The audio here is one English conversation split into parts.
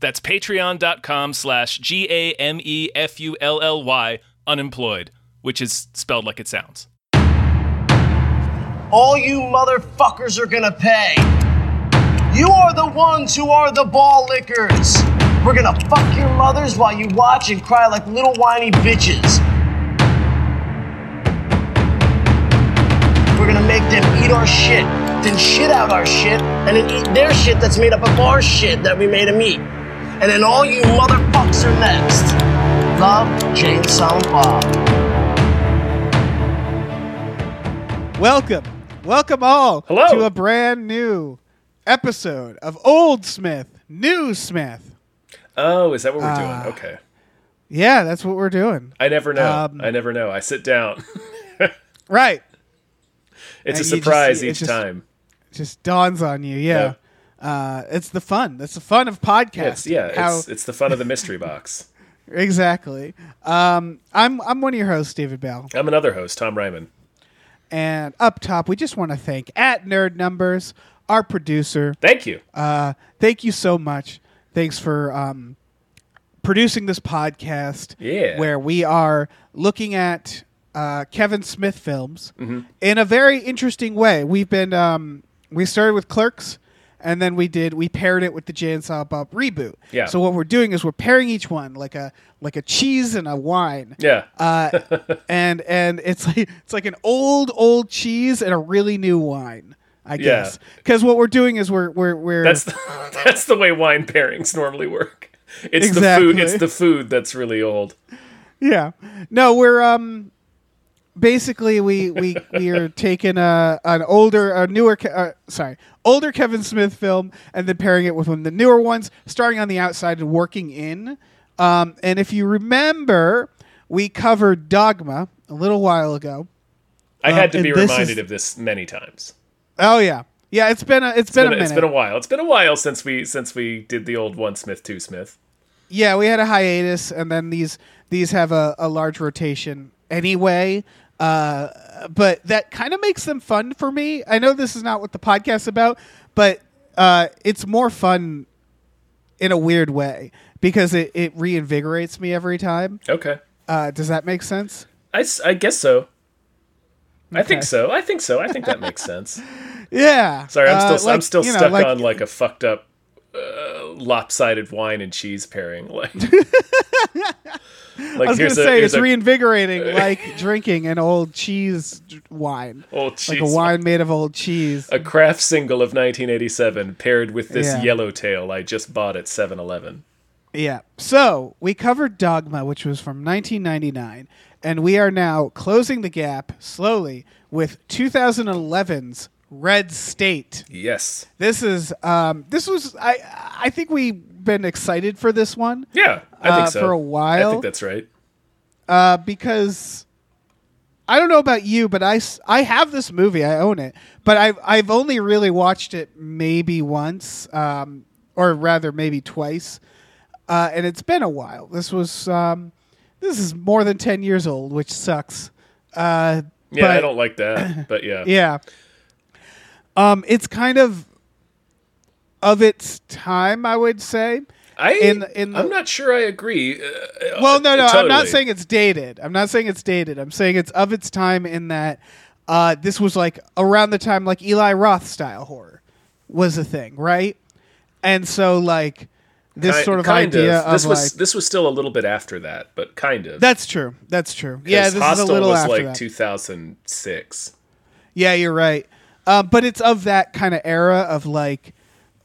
That's patreon.com slash G A M E F U L L Y unemployed, which is spelled like it sounds. All you motherfuckers are gonna pay. You are the ones who are the ball lickers. We're gonna fuck your mothers while you watch and cry like little whiny bitches. We're gonna make them eat our shit, then shit out our shit, and then eat their shit that's made up of our shit that we made them eat. And then all you motherfuckers are next. Love, Jane, Silent Bob. Welcome, welcome all Hello. to a brand new episode of Old Smith, New Smith. Oh, is that what we're Ah. doing? Okay. Yeah, that's what we're doing. I never know. Um, I never know. I sit down. Right. it's a Uh, you just- surprise each just- time. Just dawns on you. Yeah. Uh, it's the fun. That's the fun of podcasting. Yeah, it's, yeah, How, it's, it's the fun of the mystery box. exactly. Um, I'm I'm one of your hosts, David Bell, I'm another host, Tom Ryman. and up top, we just want to thank at Nerd Numbers, our producer. Thank you. Uh, thank you so much. Thanks for um, producing this podcast. Yeah. Where we are looking at uh, Kevin Smith films Mm-hmm. in a very interesting way. We've been um, we started with Clerks, and then we did we paired it with the Jay and Silent Bob reboot. Yeah. So what we're doing is we're pairing each one like a like a cheese and a wine. yeah. Uh, and and it's like it's like an old old cheese and a really new wine. I guess because what we're doing is we're we're we're That's the, that's the way wine pairings normally work. It's the Exactly. food. It's the food that's really old. Yeah. No, we're um basically we we we are taking a an older a newer uh, sorry, older Kevin Smith film and then pairing it with one of the newer ones, starting on the outside and working in. Um and if you remember, we covered Dogma a little while ago. I had to and be reminded is- of this many times. Oh yeah. Yeah, it's been a it's been, been, a minute. it's been a while. It's been a while since we since we did the old one Smith two Smith. Yeah, we had a hiatus, and then these these have a, a large rotation anyway. Uh, but that kind of makes them fun for me. I know this is not what the podcast's about, but uh, it's more fun in a weird way because it, it reinvigorates me every time. Okay. Uh, does that make sense? I, I guess so. I think so. I think so. I think that makes sense. Yeah. Sorry, I'm Uh, still I'm still you know, stuck like- on like a fucked up uh, lopsided wine and cheese pairing. Like, like I was gonna say it's a reinvigorating, like drinking an old cheese wine, old like cheese a wine made of old cheese. a craft single of 1987 paired with this Yeah. yellowtail I just bought at 7-Eleven. Yeah. So we covered Dogma, which was from 1999, and we are now closing the gap slowly with 2011's Red State. Yes. This is um, this was I I think we've been excited for this one Yeah, I think Uh, so. for a while. I think that's right. uh, because I don't know about you, but I, I have this movie. I own it, but I've I've only really watched it maybe once, um, or rather maybe twice, uh, and it's been a while. This was um, this is more than ten years old, which sucks. Uh, Yeah, I don't like that, but yeah. Yeah. Um, it's kind of of its time, I would say. I in- in the- I'm not sure I agree. Uh, Well, no, no, I'm not saying it's dated. I'm not saying it's dated. I'm saying it's of its time in that uh, this was like around the time like Eli Roth style horror was a thing, right? And so like this Ki- sort of kind idea of, this was like this was still a little bit after that, but kind of. that's true. That's true. Yeah, this Hostel is a little was after like that. 2006. Yeah, you're right. Uh, but it's of that kind of era of like,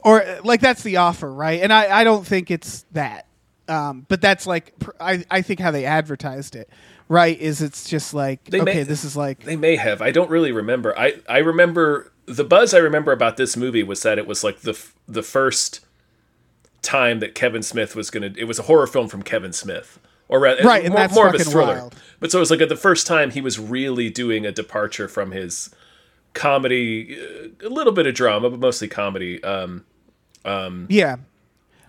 or like that's the offer, right? And I, I don't think it's that. Um, but that's like pr- I, I think how they advertised it, right? Is it's just like They okay, may- this is like They may have. I don't really remember. I I remember the buzz I remember about this movie was that it was like the f- the first time that Kevin Smith was gonna. It was a horror film from Kevin Smith, or rather, Right, and more, that's more of a thriller. wild. But so it was like at the first time he was really doing a departure from his comedy, uh, a little bit of drama, but mostly comedy. Um, Yeah.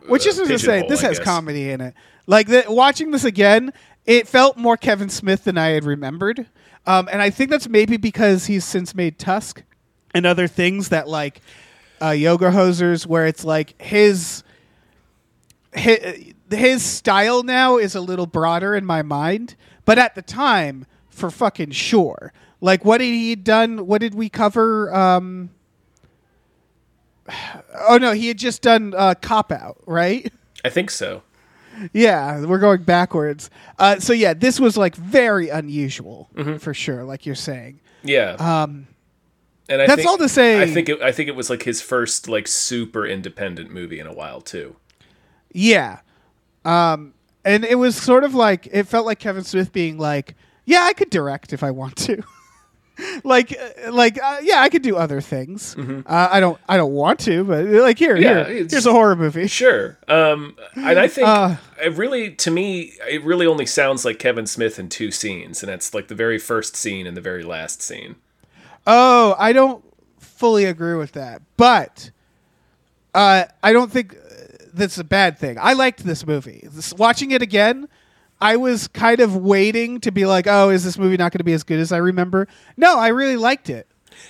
Which is to say, this I has guess. comedy in it. Like the, watching this again, it felt more Kevin Smith than I had remembered, um, and I think that's maybe because he's since made Tusk and other things that like uh, Yoga Hosers, where it's like his, his his style now is a little broader in my mind, but at the time, for fucking sure. Like, what had he done? What did we cover? Um, oh no, he had just done uh, Cop Out, right? I think so. Yeah, we're going backwards. Uh, so yeah, this was like very unusual Mm-hmm. for sure, like you're saying. Yeah. Um, and I that's think, all to say- I think it, I think it was like his first like super independent movie in a while too. Yeah, um, and it was sort of like it felt like Kevin Smith being like, "Yeah, I could direct if I want to." like, uh, like, uh, yeah, I could do other things. Uh, I don't, I don't want to, but like, here, Mm-hmm. Yeah, here, here's a horror movie. Sure. Um, and I think Uh. it really, to me, it really only sounds like Kevin Smith in two scenes, and it's like the very first scene and the very last scene. Oh, I don't fully agree with that, but uh, I don't think that's a bad thing. I liked this movie. This, watching it again, I was kind of waiting to be like, "Oh, is this movie not going to be as good as I remember?" No, I really liked it.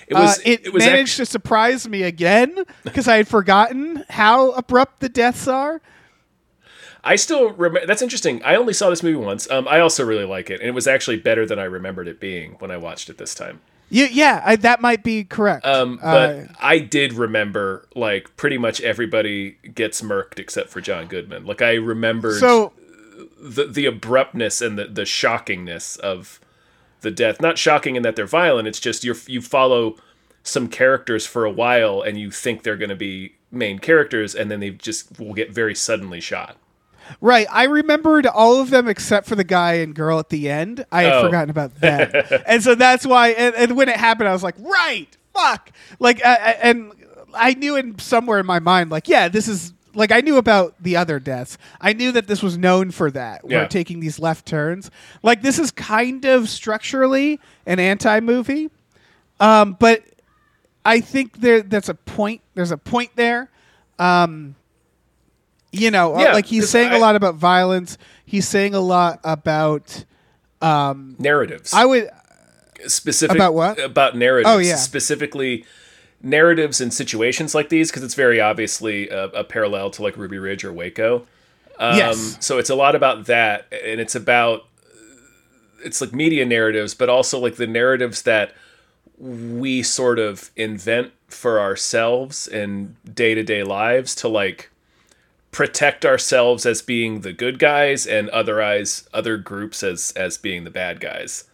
It was. uh, it, it was managed to surprise me again because I had forgotten how abrupt the deaths are. I still remember. That's interesting. I only saw this movie once. Um, I also really like it, and it was actually better than I remembered it being when I watched it this time. You, yeah, I, that might be correct. Um, but Uh, I did remember like pretty much everybody gets murked except for John Goodman. Like I remembered so the the abruptness and the the shockingness of the death. Not shocking in that they're violent. It's just you you follow some characters for a while and you think they're going to be main characters, and then they just will get very suddenly shot. Right. I remembered all of them except for the guy and girl at the end. I had Oh. forgotten about that. and so that's why, and, and when it happened, I was like, right, fuck. Like, uh, uh, and I knew in somewhere in my mind, like, yeah, this is, like, I knew about the other deaths. I knew that this was known for that. Yeah. We're taking these left turns. Like, this is kind of structurally an anti movie. Um, but I think there that's a point. There's a point there. Um, you know, uh, Yeah, like he's saying I- a lot about violence. He's saying a lot about. Narratives. I would. specific About what? about narratives Oh, yeah. specifically narratives and situations like these because it's very obviously a, a parallel to like ruby ridge or waco um, Yes. so it's a lot about that and it's about it's like media narratives but also like the narratives that we sort of invent for ourselves in day-to-day lives to like protect ourselves as being the good guys and otherize other groups as as being the bad guys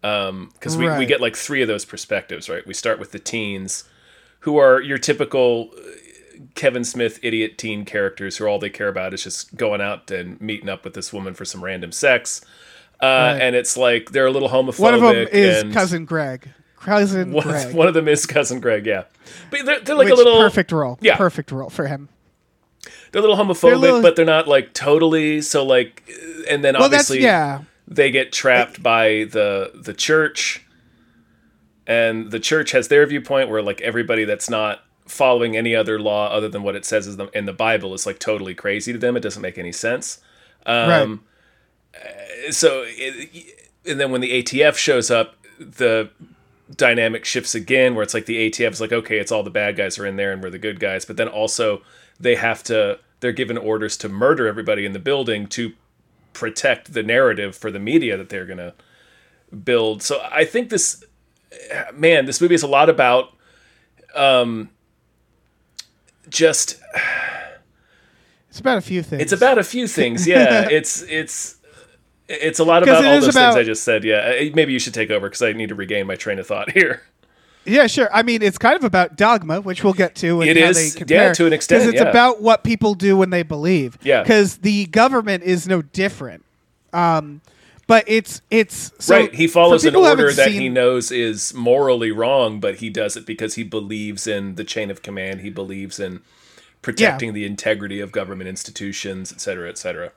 because we, we Right. get like three of those perspectives, right? We start with the teens, who are your typical uh, Kevin Smith idiot teen characters, who all they care about is just going out and meeting up with this woman for some random sex. Uh, And it's like they're a little homophobic. One of them is cousin Greg. Cousin One, Greg. one of them is cousin Greg, yeah. But they're, they're like which a little perfect role. Yeah. perfect role for him. They're a little homophobic, little- but they're not like totally. So like, and then Well, obviously, yeah. they get trapped by the the church and the church has their viewpoint where like everybody that's not following any other law other than what it says is the, in the bible is like totally crazy to them. It doesn't make any sense. Um, so it, and then when the atf shows up the dynamic shifts again where it's like the atf is like okay it's all the bad guys are in there and we're the good guys. But then also they have to they're given orders to murder everybody in the building to protect the narrative for the media that they're going to build. So I think this man, this movie is a lot about um just It's about a few things. it's about a few things. Yeah, it's it's it's a lot about all those about- things I just said. Yeah, Uh, maybe you should take over because I need to regain my train of thought here. Yeah, sure. I mean, it's kind of about dogma, which we'll get to. And It how is, they yeah, to an extent, Because it's yeah. about what people do when they believe. Yeah. Because the government is no different. Um, but it's it's so right, he follows an order that seen- he knows is morally wrong, but he does it because he believes in the chain of command. He believes in protecting the integrity of government institutions, et cetera, et cetera.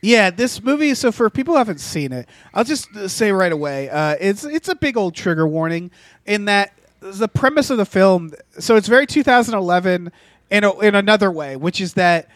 Yeah, this movie. So for people who haven't seen it, I'll just say right away, uh, it's it's a big old trigger warning in that the premise of the film. So it's very 2011 in a, in another way, which is that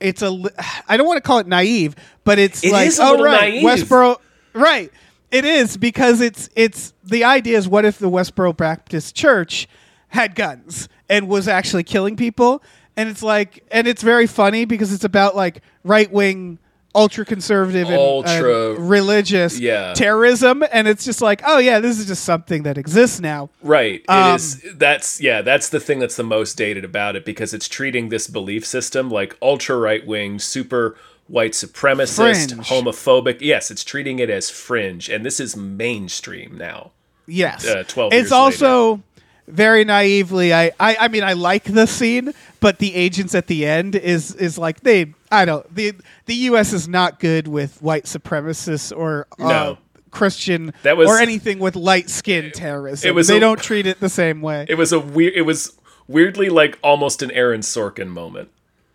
it's a I don't want to call it naive, but it's It like oh right, naive. Westboro, right. It is because it's it's the idea is what if the Westboro Baptist Church had guns and was actually killing people, and it's like and it's very funny because it's about like right wing. Ultra conservative and, Ultra- and religious Yeah. terrorism, and it's just like, oh yeah, this is just something that exists now. Right. Um, is. That's yeah. That's the thing that's the most dated about it because it's treating this belief system like ultra right wing, super white supremacist, Fringe. homophobic. Yes, it's treating it as fringe, and this is mainstream now. Yes. Uh, 12 It's also very naively I, I I mean I like the scene, but the agents at the end is is like they I don't the the US is not good with white supremacists or uh, No. Christian That was- or anything with light skin terrorism. it was they a- don't treat it the same way. It was a weird. It was weirdly like almost an Aaron Sorkin moment.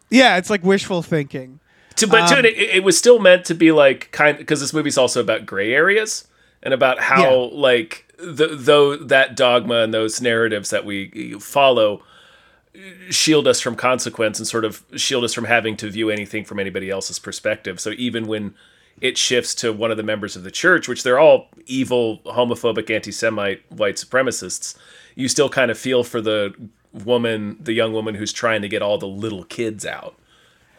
yeah, it's like wishful thinking. To, but Um, to, it, it was still meant to be like kind because this movie's also about gray areas and about how Yeah. like the, though that dogma and those narratives that we follow shield us from consequence and sort of shield us from having to view anything from anybody else's perspective. So even when it shifts to one of the members of the church, which they're all evil, homophobic, anti-Semite, white supremacists, you still kind of feel for the woman, the young woman who's trying to get all the little kids out.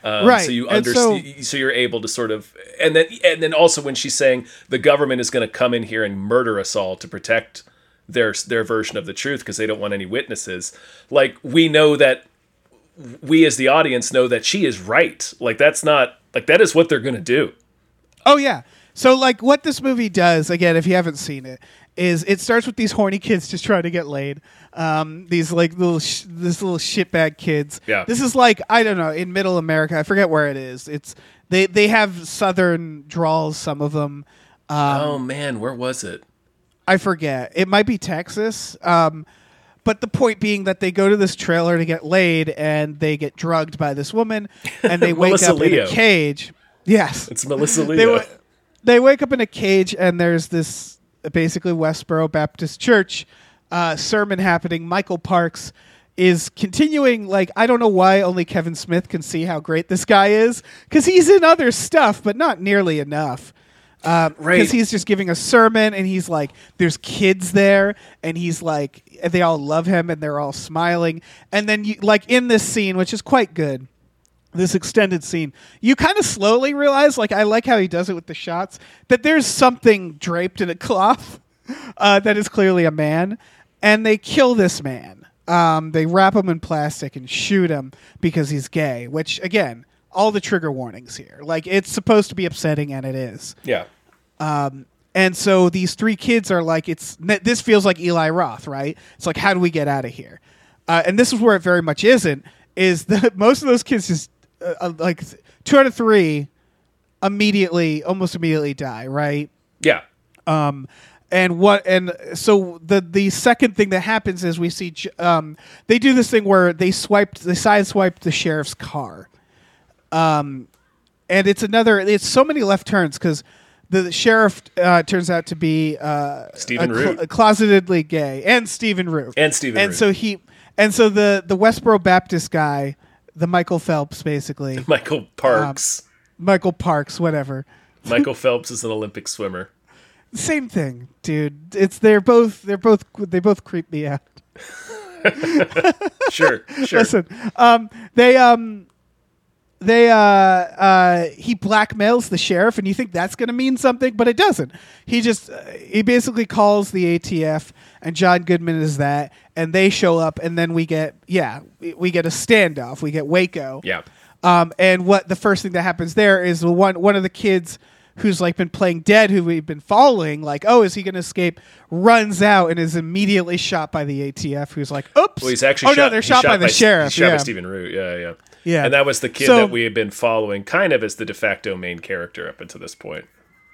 Um, Right, So you and understand. So, you're able to sort of, and then and then also when she's saying the government is going to come in here and murder us all to protect their their version of the truth because they don't want any witnesses. Like we know that we as the audience know that she is right. Like that's not like that is what they're going to do. Oh yeah. So like what this movie does again, if you haven't seen it, is it starts with these horny kids just trying to get laid. Um, these like little sh- this little shitbag kids. Yeah. This is like I don't know in Middle America. I forget where it is. It's they they have southern drawls. Some of them. Um, oh man, where was it? I forget. It might be Texas. Um, but the point being that they go to this trailer to get laid and they get drugged by this woman and they wake up in a cage. Yes. It's Melissa they, Leo. they wake up in a cage and there's this basically Westboro Baptist Church uh, sermon happening. Michael Parks is continuing like I don't know why only Kevin Smith can see how great this guy is because he's in other stuff but not nearly enough. Because Right. he's just giving a sermon and he's like, there's kids there and he's like, they all love him and they're all smiling. And then you like in this scene, which is quite good, this extended scene, you kind of slowly realize, like, I like how he does it with the shots, that there's something draped in a cloth uh, that is clearly a man, and they kill this man. Um, they wrap him in plastic and shoot him because he's gay, which, again, all the trigger warnings here. Like, it's supposed to be upsetting, and it is. yeah. And so these three kids are like, it's this feels like Eli Roth, right? It's like, how do we get out of here? Uh, and this is where it very much isn't. Is that most of those kids just uh, uh, like two out of three immediately, almost immediately die, right? Yeah. Um, and what and so the the second thing that happens is we see um, they do this thing where they swiped they sideswiped the sheriff's car, um, and it's another it's so many left turns because the sheriff uh, turns out to be uh, Stephen a, Root. a closetedly gay and Stephen Root And Stephen and Root. so he and so the the Westboro Baptist guy the Michael Phelps basically Michael Parks. Michael Parks whatever Michael Phelps is an Olympic swimmer. Same thing, dude. It's they're both they're both they both creep me out. Sure, sure. Listen, um, they um, they uh, uh, he blackmails the sheriff, and you think that's going to mean something, but it doesn't. He just uh, he basically calls the ATF, and John Goodman is that, and they show up, and then we get yeah, we, get a standoff. We get Waco. Yeah. Um, and what the first thing that happens there is the one one of the kids who's like been playing dead, who we've been following, like, oh, is he going to escape? Runs out and is immediately shot by the ATF. Who's like, oops. Well, he's actually oh shot, no, they're he's shot, by the sheriff. Shot yeah. by Stephen Root. Yeah, yeah. Yeah. And that was the kid So- that we had been following kind of as the de facto main character up until this point.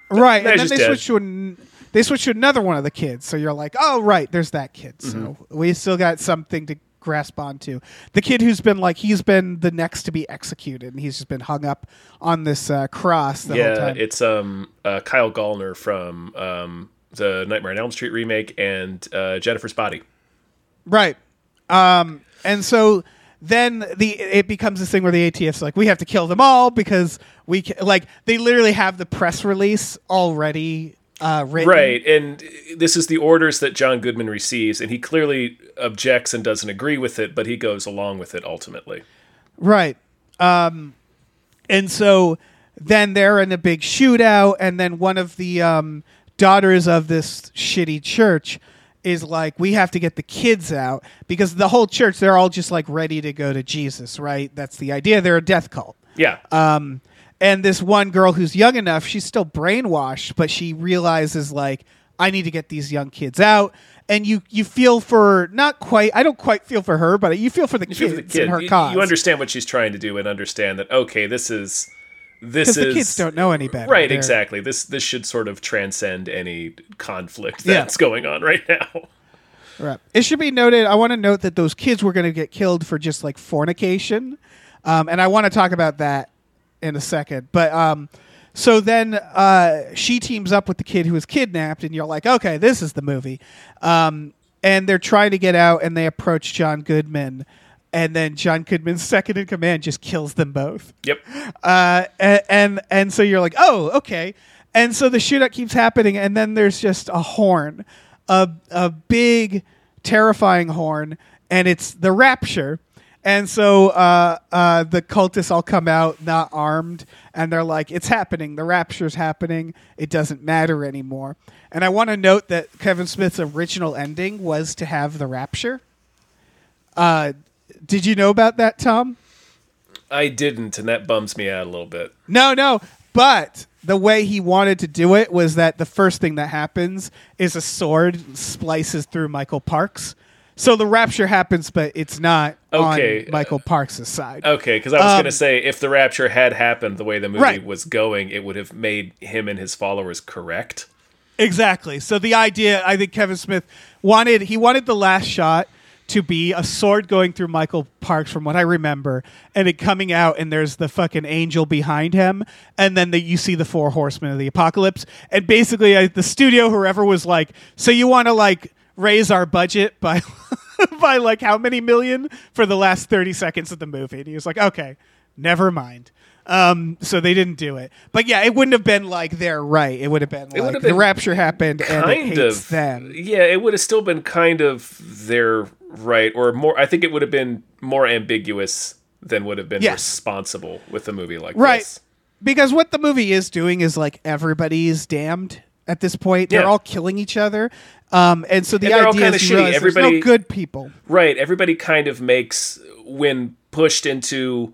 right, They're and then they dead. switch to an, they switch to another one of the kids. So you're like, oh right, there's that kid. So Mm-hmm. we still got something to grasp onto. The kid who's been like he's been the next to be executed, and he's just been hung up on this uh, cross the whole yeah, time. it's um uh, Kyle Gallner from um the Nightmare on Elm Street remake and uh, Jennifer's Body. Right. Um, and so then the it becomes this thing where the ATF's like, we have to kill them all because we like they literally have the press release already uh. Right, and this is the orders that John Goodman receives, and he clearly objects and doesn't agree with it, but he goes along with it ultimately. Right. Um, and so then they're in a big shootout, and then one of the um, daughters of this shitty church is like, we have to get the kids out because the whole church, they're all just like ready to go to Jesus, right? That's the idea. They're a death cult. Yeah, Um, and this one girl who's young enough, she's still brainwashed, but she realizes like I need to get these young kids out. And you you feel for not quite I don't quite feel for her, but you feel for the you kids for the kid. her You- cause. You understand what she's trying to do, and understand that okay, this is this is the kids don't know any better. right. They're- Exactly. This this should sort of transcend any conflict Yeah. that's going on right now. Right. It should be noted. I want to note that those kids were going to get killed for just like fornication, um, and I want to talk about that in a second. But um, so then uh, she teams up with the kid who was kidnapped, and you're like, okay, this is the movie. Um, and they're trying to get out, and they approach John Goodman, and then John Goodman's second in command just kills them both Yep. uh, and, and and so you're like, oh, okay. And so the shootout keeps happening, and then there's just a horn, a a big, terrifying horn, and it's the Rapture. And so uh, uh, the cultists all come out not armed, and they're like, "It's happening. The Rapture's happening. It doesn't matter anymore." And I want to note that Kevin Smith's original ending was to have the Rapture. Uh, did you know about that, Tom? I didn't, and that bums me out a little bit. No, no. But the way he wanted to do it was that the first thing that happens is a sword splices through Michael Parks. So the rapture happens, but it's not Okay, on Michael Parks' side. Okay, because I was Um, going to say if the rapture had happened the way the movie Right. was going, it would have made him and his followers correct. Exactly. So the idea, I think Kevin Smith wanted he wanted the last shot to be a sword going through Michael Parks, from what I remember, and it coming out, and there's the fucking angel behind him, and then the, you see the four horsemen of the apocalypse, and basically uh, the studio, whoever was like, so you want to like raise our budget by by like how many million for the last thirty seconds of the movie, and he was like, okay, never mind. Um, so they didn't do it, but yeah, it wouldn't have been like they're right. It would have been would like have the rapture happened and it hates of. them. Yeah, it would have still been kind of their right, or more. I think it would have been more ambiguous than would have been Yes. responsible with a movie like Right. this. Because what the movie is doing is like everybody's damned at this point. They're Yeah. all killing each other. Um, and so the And all idea is you shitty. there's Everybody- no good people. Right. Everybody kind of makes when pushed into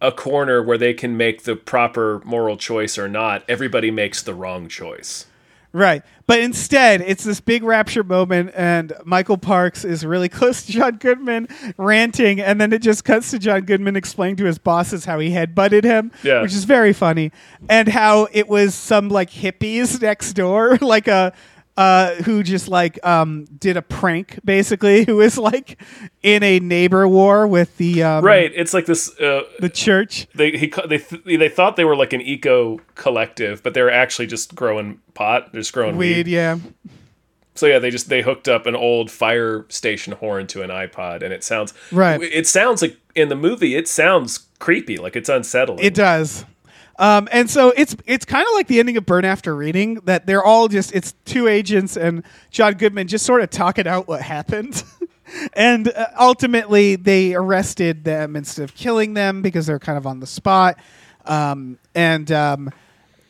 a corner where they can make the proper moral choice or not. Everybody makes the wrong choice. Right. But instead, it's this big rapture moment, and Michael Parks is really close to John Goodman ranting, and then it just cuts to John Goodman explaining to his bosses how he headbutted him, Yeah. which is very funny, and how it was some like hippies next door, like a. Uh, who just like um, did a prank basically? who is like in a neighbor war with the um, Right. It's like this. Uh, the church? they he they th- they thought they were like an eco collective, but they were actually just growing pot, They're just growing weed. Weed, yeah. So yeah, they just they hooked up an old fire station horn to an iPod, and it sounds Right. It sounds like in the movie, it sounds creepy, like it's unsettling. It does. Um, and so it's it's kind of like the ending of Burn After Reading that they're all just it's two agents and John Goodman just sort of talking out what happened. and uh, ultimately they arrested them instead of killing them because they're kind of on the spot. Um, and um,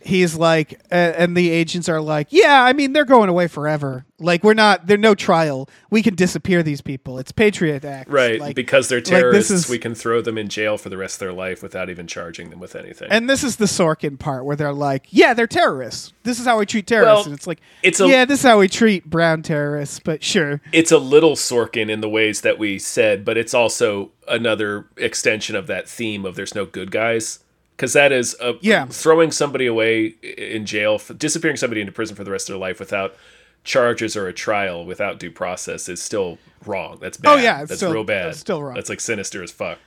he's like uh, and the agents are like, "Yeah, I mean they're going away forever. Like we're not there's no trial. We can disappear these people. It's Patriot Act." right Like, because they're terrorists. is- we can throw them in jail for the rest of their life without even charging them with anything. And this is the Sorkin part where they're like, "Yeah, they're terrorists. This is how we treat terrorists." Well, and it's like, it's a- "Yeah, this is how we treat brown terrorists." But sure, it's a little Sorkin in the ways that we said, but it's also another extension of that theme of there's no good guys. Because that is a, Yeah. throwing somebody away in jail, disappearing somebody into prison for the rest of their life without charges or a trial without due process is still wrong. That's bad. Oh, yeah, that's still- real bad. it's still wrong. That's like sinister as fuck.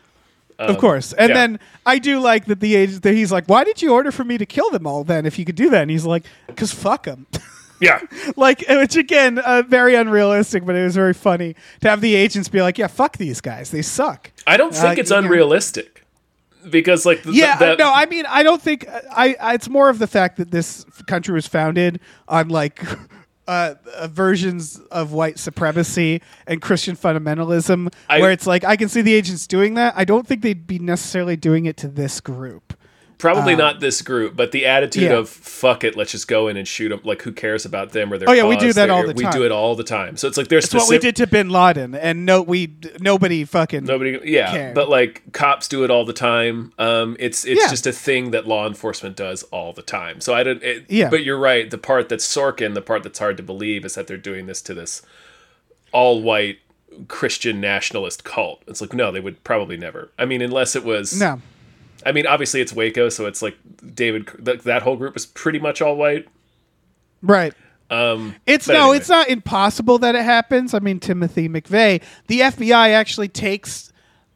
of course. And yeah. then I do like that the agent that he's like, "Why did you order for me to kill them all then if you could do that?" And he's like, "Cuz fuck them." Yeah, like which again, uh, very unrealistic, but it was very funny to have the agents be like, "Yeah, fuck these guys. They suck." I don't think Uh, it's unrealistic because like th- Yeah, that, no, I mean, I don't think I, I. It's more of the fact that this country was founded on like uh, uh, versions of white supremacy and Christian fundamentalism, I- where it's like I can see the agents doing that. I don't think they'd be necessarily doing it to this group. Probably not this group, but the attitude um, yeah. of fuck it, let's just go in and shoot them. Like who cares about them or their? Oh, yeah, we do that all the time. We do it all the time. So it's like there's It's what we did to Bin Laden, and no, we nobody fucking Nobody, yeah, cared. but like cops do it all the time. Um, it's it's Yeah. just a thing that law enforcement does all the time. So I don't. It, Yeah. but you're right. The part that's Sorkin, the part that's hard to believe, is that they're doing this to this all white Christian nationalist cult. It's like no, they would probably never. I mean, unless it was. No, I mean, obviously it's Waco, so it's like David. That, that whole group is pretty much all white. right. Um, It's no, anyway. it's not impossible that it happens. I mean, Timothy McVeigh, the FBI actually takes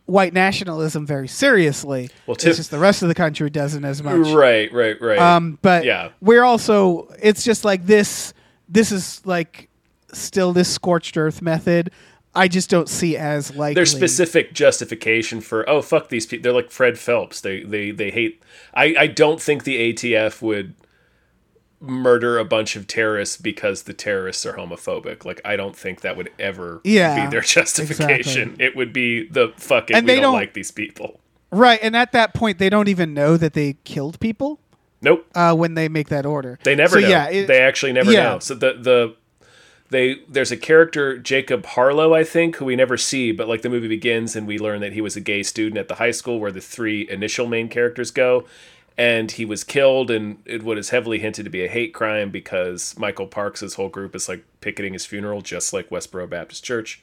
white nationalism very seriously. Well, it's just the rest of the country doesn't as much. Right, right, right. Um, but Yeah. we're also it's just like this. This is like still this scorched earth method. I just don't see as likely. there's specific justification for oh fuck these people they're like fred phelps they they they hate i i don't think the atf would murder a bunch of terrorists because the terrorists are homophobic like i don't think that would ever Yeah, be their justification exactly. it would be the fucking And we they don't, don't- like these people right, and at that point, they don't even know that they killed people nope uh, when they make that order. They never So, know. Yeah, it- they actually never yeah. know. So the the they there's a character Jacob Harlow, I think, who we never see, but like the movie begins and we learn that he was a gay student at the high school where the three initial main characters go. And he was killed, and it what is heavily hinted to be a hate crime because Michael Parks' whole group is like picketing his funeral, just like Westboro Baptist Church.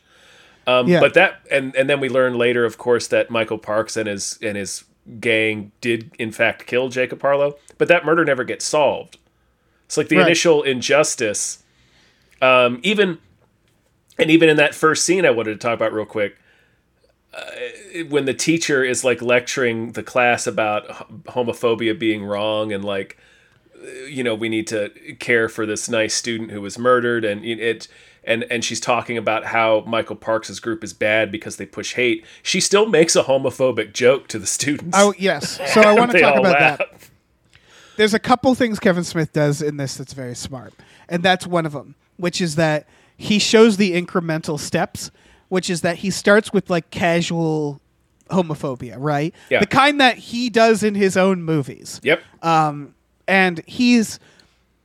Um, Yeah. But that, and and then we learn later, of course, that Michael Parks and his and his gang did in fact kill Jacob Harlow, but that murder never gets solved. It's like the Right. initial injustice, um, even, and even in that first scene, I wanted to talk about real quick. Uh, when the teacher is like lecturing the class about homophobia being wrong and like, you know, we need to care for this nice student who was murdered, and it, and and she's talking about how Michael Parks' group is bad because they push hate. She still makes a homophobic joke to the students. Oh yes. So I want to talk about laugh. that. There's a couple things Kevin Smith does in this that's very smart, and that's one of them, which is that he shows the incremental steps, which is that he starts with like casual homophobia, right? Yeah. The kind that he does in his own movies. Yep. Um, and he's,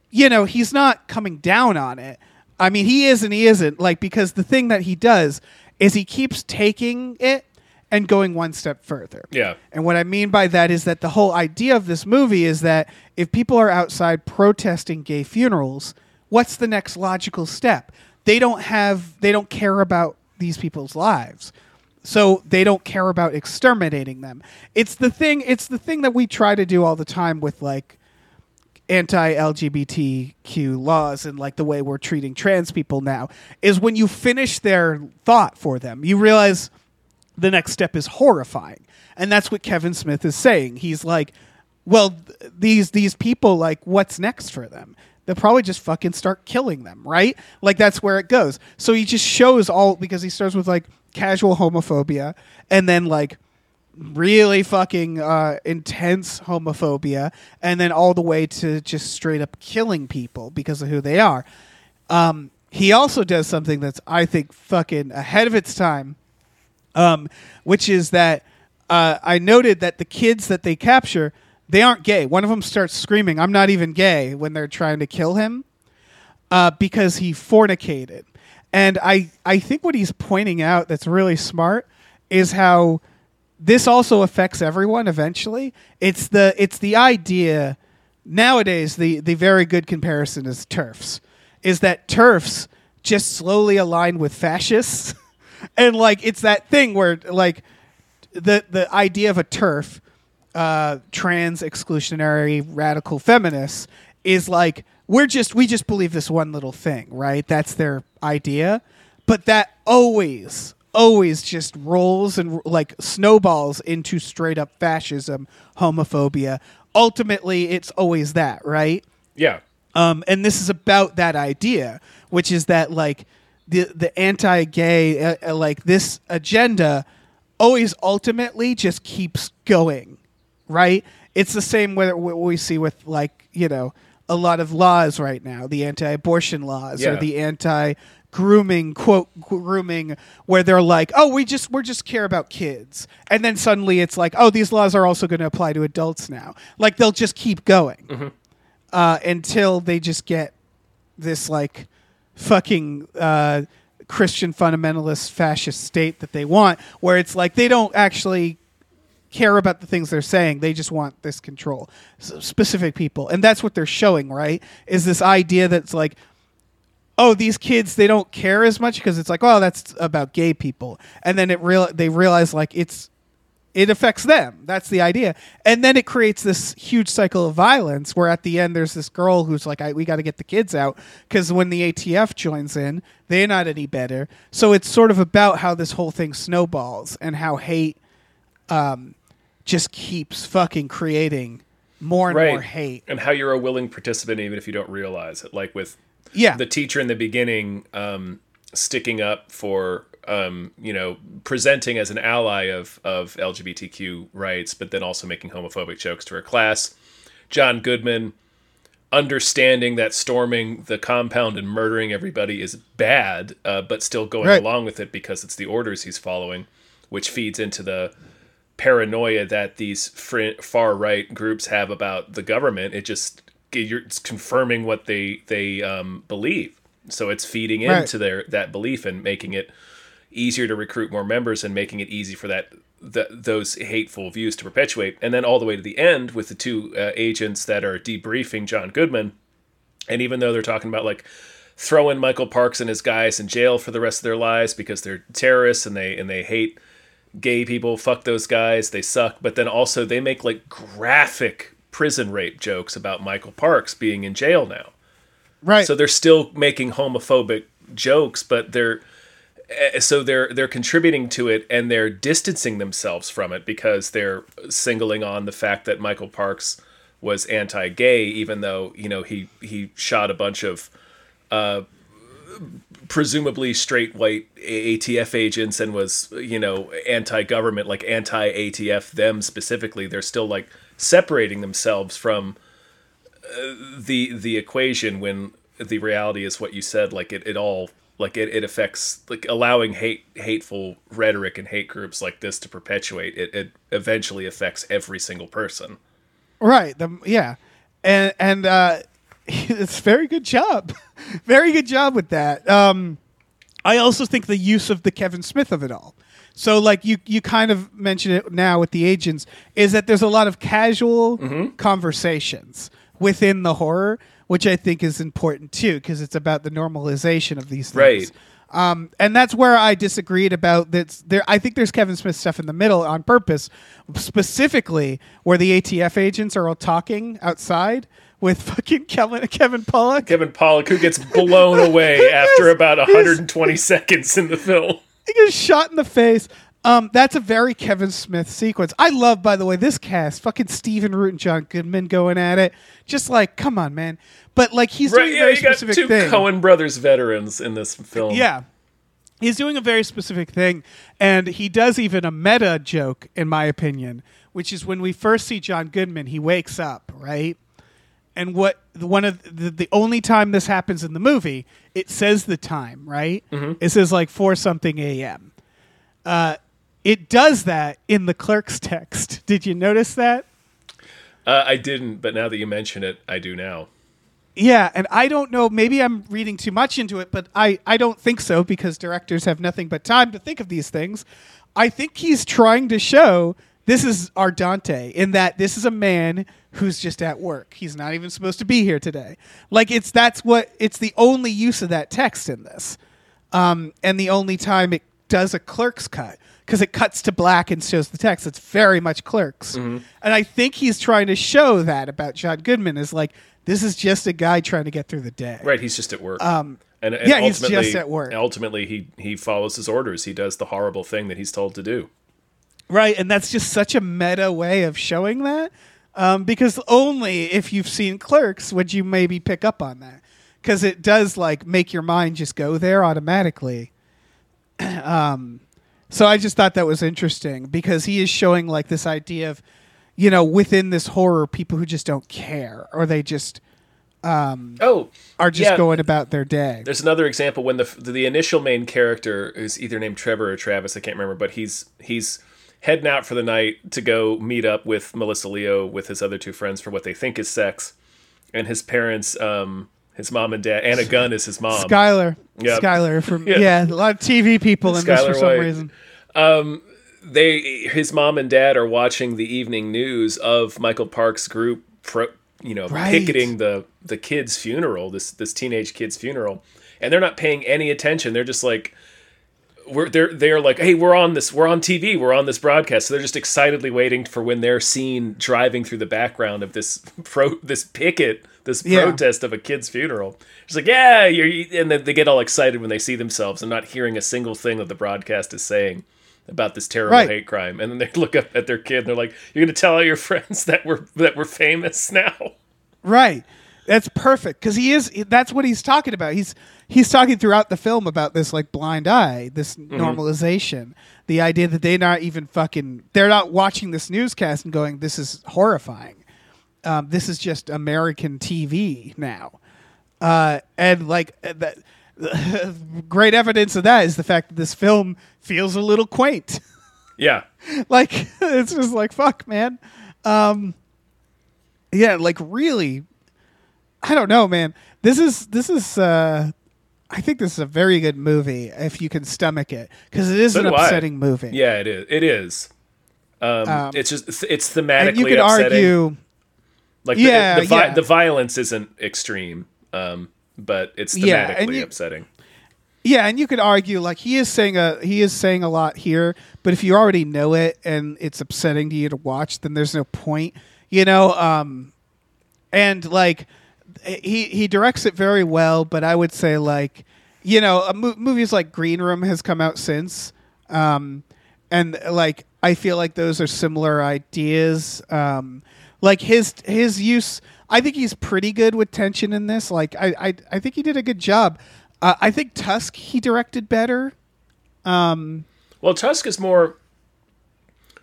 you know, he's not coming down on it. I mean, he is and he isn't. Like, because the thing that he does is he keeps taking it and going one step further. Yeah. And what I mean by that is that the whole idea of this movie is that if people are outside protesting gay funerals, what's the next logical step? They don't have, they don't care about these people's lives. So they don't care about exterminating them. It's the thing, it's the thing that we try to do all the time with like anti LGBTQ laws and like the way we're treating trans people now is when you finish their thought for them, you realize the next step is horrifying. And that's what Kevin Smith is saying. He's like, well, th- these these people like what's next for them? They'll probably just fucking start killing them, right? Like that's where it goes. So he just shows all because he starts with like casual homophobia and then like really fucking uh, intense homophobia, and then all the way to just straight up killing people because of who they are. Um, he also does something that's I think fucking ahead of its time, um, which is that uh, I noted that the kids that they capture they aren't gay. One of them starts screaming, "I'm not even gay" when they're trying to kill him uh, because he fornicated. And I, I think what he's pointing out that's really smart is how this also affects everyone eventually. It's the it's the idea nowadays the the very good comparison is TERFs. Is that TERFs just slowly align with fascists? and like it's that thing where like the the idea of a TERF uh, trans exclusionary radical feminists is like we're just we just believe this one little thing, right? That's their idea, but that always always just rolls and like snowballs into straight up fascism, homophobia. Ultimately, it's always that, right? Yeah. Um, and this is about that idea, which is that like the the anti-gay uh, uh, like this agenda always ultimately just keeps going, right? It's the same with what we see with like you know a lot of laws right now, the anti-abortion laws Yeah. or the anti grooming quote grooming where they're like oh we just we're just care about kids and then suddenly it's like oh these laws are also going to apply to adults now like they'll just keep going uh, until they just get this like fucking uh, Christian fundamentalist fascist state that they want, where it's like they don't actually care about the things they're saying; they just want this control, S- specific people, and that's what they're showing. Right? Is this idea that's like. Oh, these kids they don't care as much because it's like, oh, that's about gay people, and then it real they realize like it's it affects them. That's the idea. And then it creates this huge cycle of violence where at the end there's this girl who's like, we got to get the kids out because when the ATF joins in, they're not any better. So it's sort of about how this whole thing snowballs and how hate um, just keeps fucking creating more and Right. more hate. And how you're a willing participant even if you don't realize it. Like with Yeah. the teacher in the beginning um, sticking up for um, you know presenting as an ally of of LGBTQ rights, but then also making homophobic jokes to her class. John Goodman understanding that storming the compound and murdering everybody is bad, uh, but still going Right. along with it because it's the orders he's following, which feeds into the paranoia that these fr- far right groups have about the government. It just you're it's confirming what they they um, believe. So it's feeding Right. into their that belief and making it easier to recruit more members and making it easy for that th those hateful views to perpetuate. And then all the way to the end with the two uh, agents that are debriefing John Goodman. And even though they're talking about like throwing Michael Parks and his guys in jail for the rest of their lives because they're terrorists and they and they hate gay people, fuck those guys, they suck. But then also they make like graphic prison rape jokes about Michael Parks being in jail now. right. So they're still making homophobic jokes, but they're eh, so they're they're contributing to it and they're distancing themselves from it because they're singling on the fact that Michael Parks was anti-gay, even though you know he he shot a bunch of uh, presumably straight white ATF agents and was you know anti-government, like anti-ATF them specifically. They're still like separating themselves from the the equation when the reality is what you said like it, it all like it, it affects like allowing hate hateful rhetoric and hate groups like this to perpetuate it, it eventually affects every single person Right. The, yeah. And and uh, it's very good job. very good job with that. Um, I also think the use of the Kevin Smith of it all. So like you you kind of mention it now with the agents is that there's a lot of casual conversations within the horror, which I think is important too because it's about the normalization of these things. Right. Um, and that's where I disagreed about that. There, I think there's Kevin Smith stuff in the middle on purpose, specifically where the ATF agents are all talking outside with fucking Kevin Kevin Pollak. kevin pollak who gets blown away after about 120 seconds in the film He gets shot in the face. Um, that's a very Kevin Smith sequence. I love, by the way, this cast. Fucking Stephen Root and John Goodman going at it. Just like, come on, man. But like, he's right doing a very you got specific two thing. coen brothers veterans in this film Yeah. He's doing a very specific thing. And he does even a meta joke, in my opinion, which is when we first see John Goodman, he wakes up, right? And what the- one of the, the only time this happens in the movie, it says the time, right? It says like four something a.m. Uh, it does that in the clerk's text. Did you notice that? uh, i didn't but now that you mention it i do now Yeah, and I don't know. Maybe I'm reading too much into it, but I, I don't think so because directors have nothing but time to think of these things. I think he's trying to show this is our Dante in that this is a man who's just at work. He's not even supposed to be here today. Like it's that's what it's the only use of that text in this, um, and the only time it does a clerk's cut because it cuts to black and shows the text. It's very much Clerks, Mm-hmm. and I think he's trying to show that about John Goodman is like this is just a guy trying to get through the day. Right, he's just at work. Um, and, and yeah, he's just at work. Ultimately, he he follows his orders. He does the horrible thing that he's told to do. Right, and that's just such a meta way of showing that. Um, because only if you've seen Clerks would you maybe pick up on that. Because it does like make your mind just go there automatically. um, so I just thought that was interesting because he is showing like this idea of, you know, within this horror, people who just don't care or they just Oh, are just yeah, going about their day. There's another example when the the initial main character is either named Trevor or Travis. I can't remember, but he's he's heading out for the night to go meet up with Melissa Leo with his other two friends for what they think is sex, and his parents, um, his mom and dad, Anna Gunn is his mom. Skyler, Yep. Skyler from Yeah. yeah. a lot of TV people in this for Skyler some White. reason. they his mom and dad are watching the evening news of Michael Parks' group pro, you know Right. picketing the the kid's funeral this this teenage kid's funeral and they're not paying any attention they're just like we're they're they're like hey we're on this we're on TV we're on this broadcast so they're just excitedly waiting for when they're seen driving through the background of this pro this picket this Yeah. protest of a kid's funeral it's like yeah you're and then they get all excited when they see themselves and not hearing a single thing that the broadcast is saying about this terrible Right. hate crime and then they look up at their kid and they're like you're gonna tell all your friends that we're that we're famous now Right. That's perfect because he is. That's what he's talking about. He's he's talking throughout the film about this like blind eye, this normalization, the idea that they're not even fucking. They're not watching this newscast and going, "This is horrifying." Um, this is just American TV now, uh, and like uh, that. great evidence of that is the fact that this film feels a little quaint. yeah like it's just like fuck man um yeah like really i don't know man this is this is uh i think this is a very good movie if you can stomach it because it is So an do I. upsetting movie yeah it is it is um, Um, it's just it's- it's thematically you could upsetting. argue like Yeah, the, the, vi- yeah. the violence isn't extreme um, but it's thematically Yeah, you- upsetting yeah and you could argue like he is saying a he is saying a lot here but if you already know it and it's upsetting to you to watch then there's no point you know um and like he he directs it very well but i would say like you know a mo- movies like green room has come out since um and like i feel like those are similar ideas. Um like his his use i think he's pretty good with tension in this. Like i i, I think he did a good job. Uh, i think tusk he directed better. Well tusk is more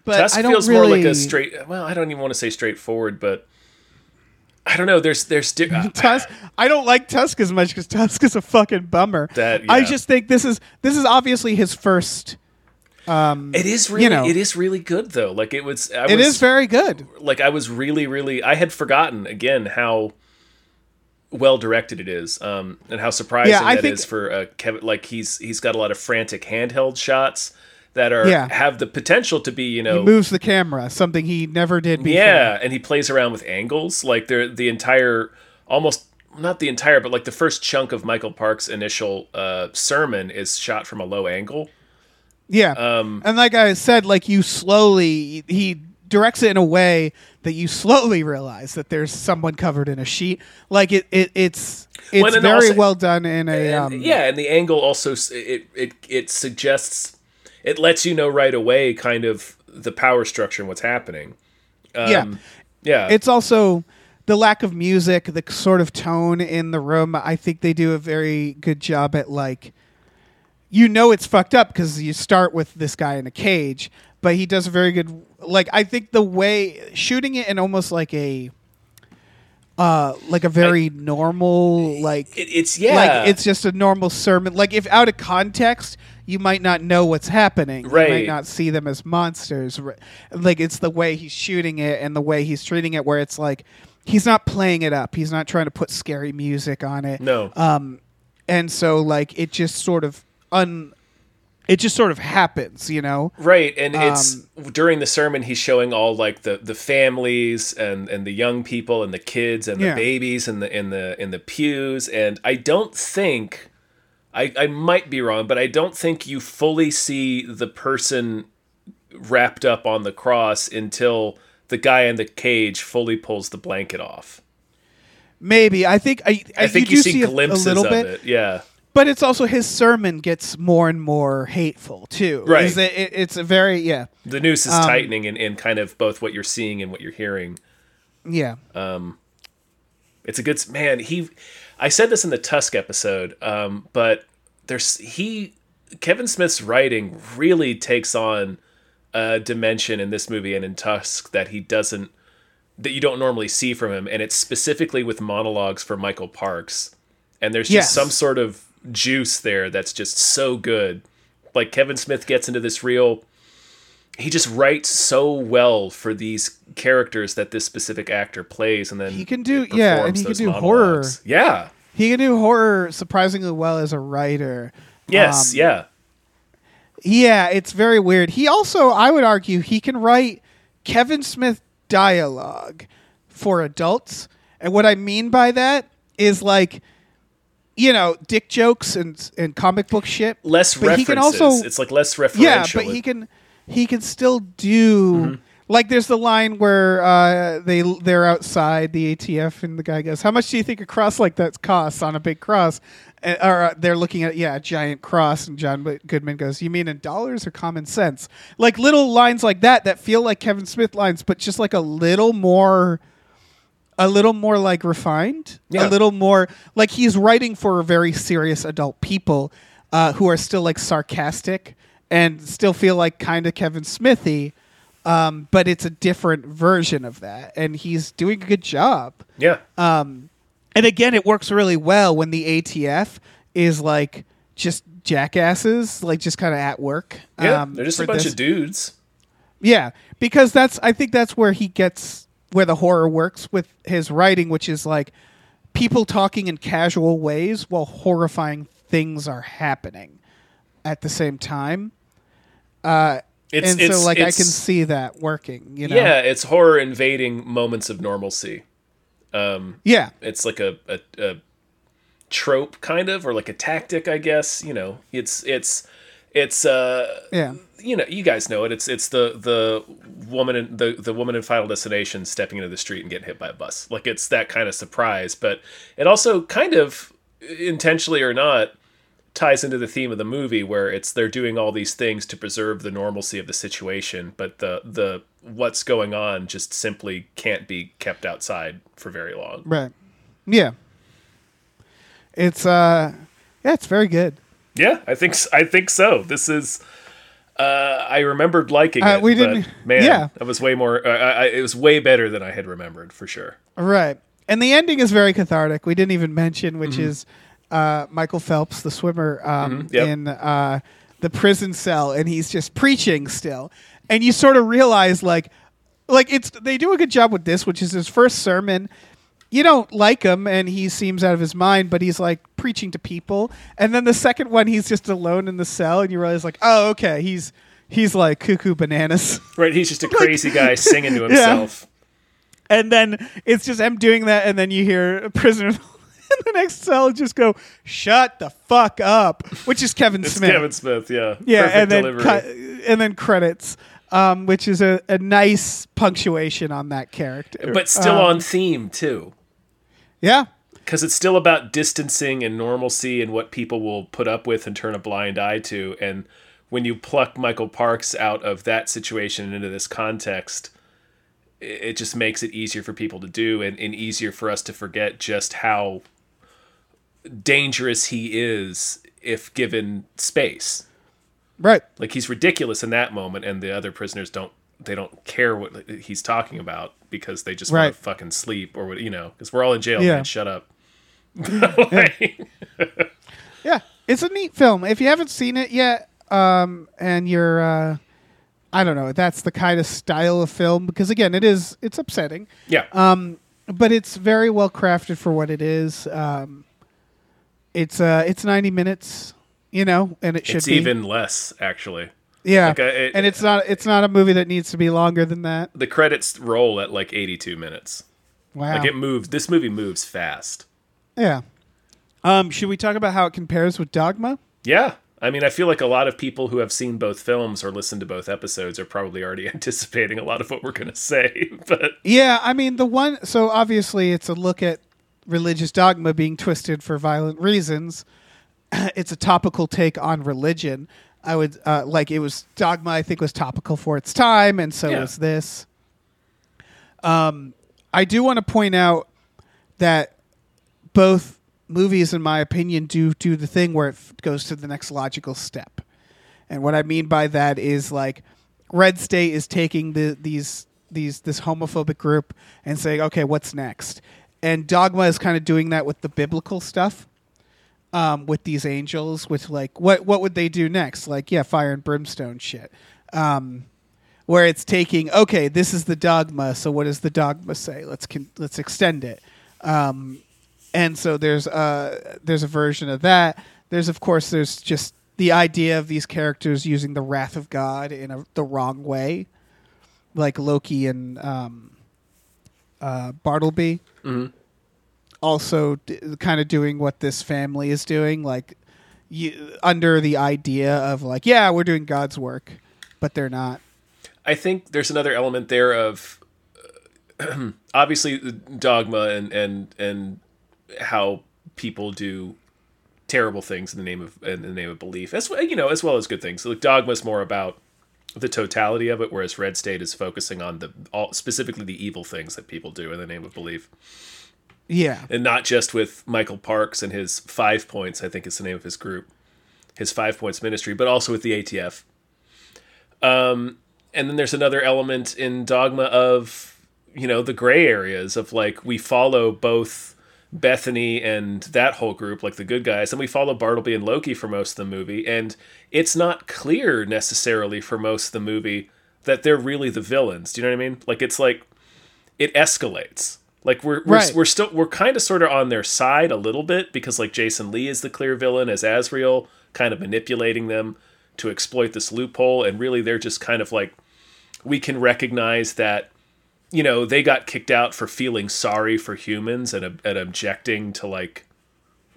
but tusk i don't feels really more like a straight well i don't even want to say straightforward but i don't know there's there's di- uh, Tusk. I don't like Tusk as much because Tusk is a fucking bummer. That- I just think this is this is obviously his first. it is really know. it is really good though like it was I It was, is very good. like I was really, really I had forgotten again how well directed it is, um, and how surprising Yeah, that think- is for uh, Kevin. Like he's he's got a lot of frantic handheld shots that are Yeah. have the potential to be you know He moves the camera, something he never did before. yeah, and he plays around with angles like they're the entire almost not the entire but like the first chunk of Michael Parks' initial uh, sermon is shot from a low angle. Yeah. Um, and like I said, like you slowly he directs it in a way that you slowly realize that there's someone covered in a sheet. Like it, it it's it's very also- well done in a And, um, yeah, and the angle also it it it suggests it lets you know right away kind of the power structure and what's happening. yeah. Um, Yeah, It's also the lack of music, the sort of tone in the room. I think they do a very good job at like, you know, it's fucked up because you start with this guy in a cage, but he does a very good. Like, I think the way shooting it in almost like a, uh, like a very normal like. it, it's yeah, Like it's just a normal sermon. Like if out of context, you might not know what's happening. Right. You might not see them as monsters. Like it's the way he's shooting it and the way he's treating it, where it's like he's not playing it up. He's not trying to put scary music on it. no. Um, and so like it just sort of un, it just sort of happens, you know. Right, and it's Um, during the sermon he's showing all like the the families and and the young people and the kids and the Yeah. babies in the in the in the pews and I don't think I I might be wrong, but I don't think you fully see the person wrapped up on the cross until the guy in the cage fully pulls the blanket off. Maybe I think I, I think you, do see, a- glimpses a little of bit, it. Yeah. but it's also his sermon gets more and more hateful too. Right. Is it, it- it's a very yeah The noose Um, is tightening in, in kind of both what you're seeing and what you're hearing. yeah Um, It's a good man. He, I said this in the Tusk episode, um, but there's he, Kevin Smith's writing really takes on a dimension in this movie and in Tusk that he doesn't, that you don't normally see from him, and it's specifically with monologues for Michael Parks, and there's just Yes. some sort of juice there that's just so good. Like Kevin Smith gets into this real. He just writes so well for these characters that this specific actor plays, and then He can do- yeah, and he can do horror. Yeah. he can do horror surprisingly well as a writer. Yes. Um, yeah. Yeah, it's very weird. He also, I would argue, he can write Kevin Smith dialogue for adults. And what I mean by that is like, you know, dick jokes and and comic book shit. Less but references. he can also it's like less referential. yeah, but he can he can still do Mm-hmm. like there's the line where uh, they they're outside the ATF and the guy goes, "How much do you think a cross like that costs on a big cross?" Uh, or uh, they're looking at yeah a giant cross, and John Goodman goes, "You mean in dollars or common sense?" Like little lines like that that feel like Kevin Smith lines, but just like a little more. A little more like refined, Yeah. a little more like he's writing for very serious adult people uh, who are still like sarcastic and still feel like kind of Kevin Smithy, um, but it's a different version of that, and he's doing a good job. Yeah. Um, and again, it works really well when the ATF is like just jackasses, like just kind of at work. yeah. um, They're just a bunch this. of dudes. Yeah, because that's I think that's where he gets where the horror works with his writing, which is like people talking in casual ways while horrifying things are happening at the same time. Uh, It's and it's so, like, I can see that working. You know? Yeah, it's horror invading moments of normalcy. Um, yeah, It's like a, a, a trope kind of or like a tactic, I guess. You know, it's it's it's uh yeah, you know, you guys know it. It's it's the the woman in the the woman in Final Destination stepping into the street and getting hit by a bus. Like it's that kind of surprise, but it also kind of intentionally or not ties into the theme of the movie where it's they're doing all these things to preserve the normalcy of the situation, but the the what's going on just simply can't be kept outside for very long. right, yeah. It's uh, yeah, it's very good. Yeah, I think I think so. This is. Uh, I remembered liking Uh, it. we didn't- Man, yeah. that was way more. Uh, I, I, it was way better than I had remembered for sure. Right. And the ending is very cathartic. We didn't even mention, which Mm-hmm. is uh, Michael Phelps, the swimmer, um, Yep. in uh, the prison cell, and he's just preaching still. And you sort of realize, like, like it's they do a good job with this, which is his first sermon. You don't like him, and he seems out of his mind, but he's like preaching to people. And then the second one, he's just alone in the cell, and you realize, like, oh, okay, he's he's like cuckoo bananas. Right, he's just a crazy guy singing to himself. and then it's just him doing that, and then you hear a prisoner in the next cell just go, "Shut the fuck up," which is Kevin It's Smith. Kevin Smith, yeah. yeah, Perfect and then cut, and then credits, um, which is a, a nice punctuation on that character, but still Um, on theme too. yeah, Because it's still about distancing and normalcy and what people will put up with and turn a blind eye to. And when you pluck Michael Parks out of that situation into this context, it just makes it easier for people to do and, and easier for us to forget just how dangerous he is if given space. right, Like he's ridiculous in that moment, and the other prisoners don't. They don't care what he's talking about because they just Right. want to fucking sleep or what you know. Because we're all in jail, Yeah. man. Shut up. Like, yeah. It's a neat film. If you haven't seen it yet, um, and you're, uh, I don't know, that's the kind of style of film because again, it is it's upsetting. yeah, Um, but it's very well crafted for what it is. Um, it's uh, it's ninety minutes, you know, and it should it's be even less actually. yeah, like, uh, it- and it's not it's not a movie that needs to be longer than that. The credits roll at like eighty-two minutes. Wow, Like it moves. This movie moves fast. yeah. Um, should we talk about how it compares with Dogma? Yeah, I mean, I feel like a lot of people who have seen both films or listened to both episodes are probably already anticipating a lot of what we're going to say. But Yeah, I mean the one. So obviously, it's a look at religious dogma being twisted for violent reasons. it's a topical take on religion. I would uh, like it was dogma. I think was topical for its time, and so Yeah. was this. Um, I do want to point out that both movies, in my opinion, do do the thing where it f- goes to the next logical step. And what I mean by that is like Red State is taking the these these this homophobic group and saying, okay, what's next? And Dogma is kind of doing that with the biblical stuff, um, with these angels, with like what what would they do next? Like yeah, fire and brimstone shit. Um, where it's taking okay, this is the dogma. So what does the dogma say? Let's con- let's extend it. Um, and so there's a there's a version of that. There's of course there's just the idea of these characters using the wrath of God in a, the wrong way, like Loki and um, uh, Bartleby. Also, d- kind of doing what this family is doing, like you, under the idea of like, yeah, we're doing God's work, but they're not. I think there's another element there of uh, obviously the dogma and and and how people do terrible things in the name of in the name of belief, as well, you know, as well as good things. So like dogma is more about the totality of it, whereas Red State is focusing on the all specifically the evil things that people do in the name of belief, Yeah, and not just with Michael Parks and his Five Points. I think is the name of his group, his Five Points Ministry, but also with the ATF. Um, and then there's another element in dogma of you know the gray areas of like we follow both Bethany and that whole group like the good guys and we follow Bartleby and Loki for most of the movie and it's not clear necessarily for most of the movie that they're really the villains. Do you know what I mean? Like it's like it escalates. Like we're we're, Right. we're still we're kind of sort of on their side a little bit because like Jason Lee is the clear villain as Azrael kind of manipulating them to exploit this loophole and really they're just kind of like we can recognize that you know they got kicked out for feeling sorry for humans and, and objecting to like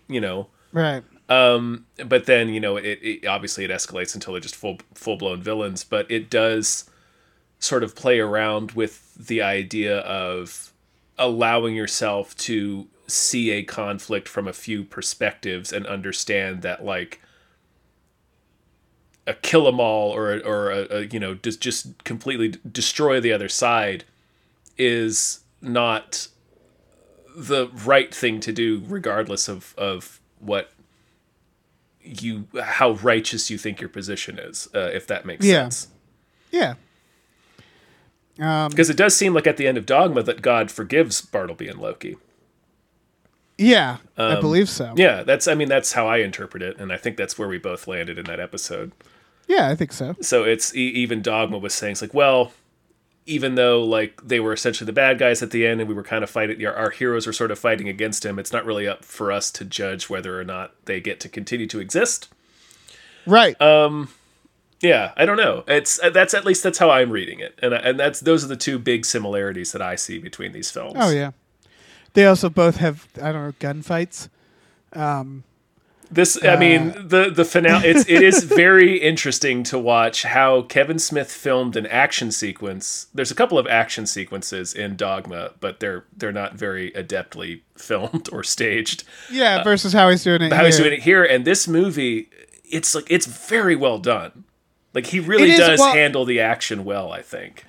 you know right. Um, but then you know it, it obviously it escalates until they're just full full blown villains but it does sort of play around with the idea of allowing yourself to see a conflict from a few perspectives and understand that like a kill 'em all or or a, a you know just just completely destroy the other side is not the right thing to do regardless of of what you how righteous you think your position is uh, if that makes Yeah. sense Yeah. Um, because it does seem like at the end of dogma that god forgives bartleby and loki yeah, I believe so. Um, yeah that's i mean that's how i interpret it and i think that's where we both landed in that episode Yeah, I think so. so it's e- even dogma was saying it's like well even though like they were essentially the bad guys at the end and we were kind of fighting our, our heroes were sort of fighting against him it's not really up for us to judge whether or not they get to continue to exist Right. um yeah i don't know it's uh, that's at least that's how i'm reading it and and that's those are the two big similarities that i see between these films oh yeah. They also both have I don't know gunfights. This i mean uh. the the finale it's it is very interesting to watch how kevin smith filmed an action sequence there's a couple of action sequences in dogma but they're they're not very adeptly filmed or staged Yeah, uh, versus how he's doing it. how he's here. doing it here and this movie it's like it's very well done like he really is, does well- handle the action well i think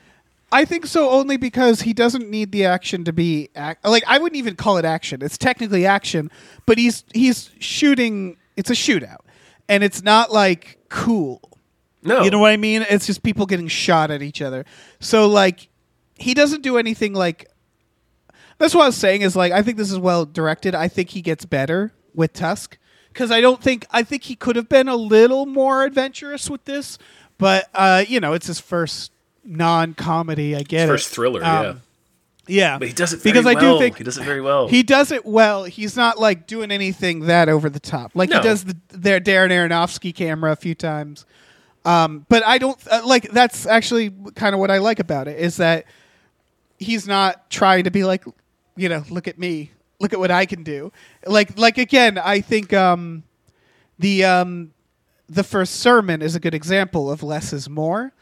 I think so only because he doesn't need the action to be ac- like I wouldn't even call it action. It's technically action, but he's he's shooting. It's a shootout, and it's not like cool. no You know what I mean? It's just people getting shot at each other. So like he doesn't do anything like That's what I was saying is like I think this is well directed. I think he gets better with Tusk cuz I don't think I think he could have been a little more adventurous with this, but uh you know, it's his first non-comedy, I get first it. thriller Um, yeah Yeah. but he does it very because I do think he does it very well He does it well. He's not like doing anything that over the top. Like No. he does the their Darren Aronofsky camera a few times. Um, but I don't uh, like. That's actually kind of what I like about it is that he's not trying to be like, you know, look at me, look at what I can do. Like like again, I think um, the um, the first sermon is a good example of less is more.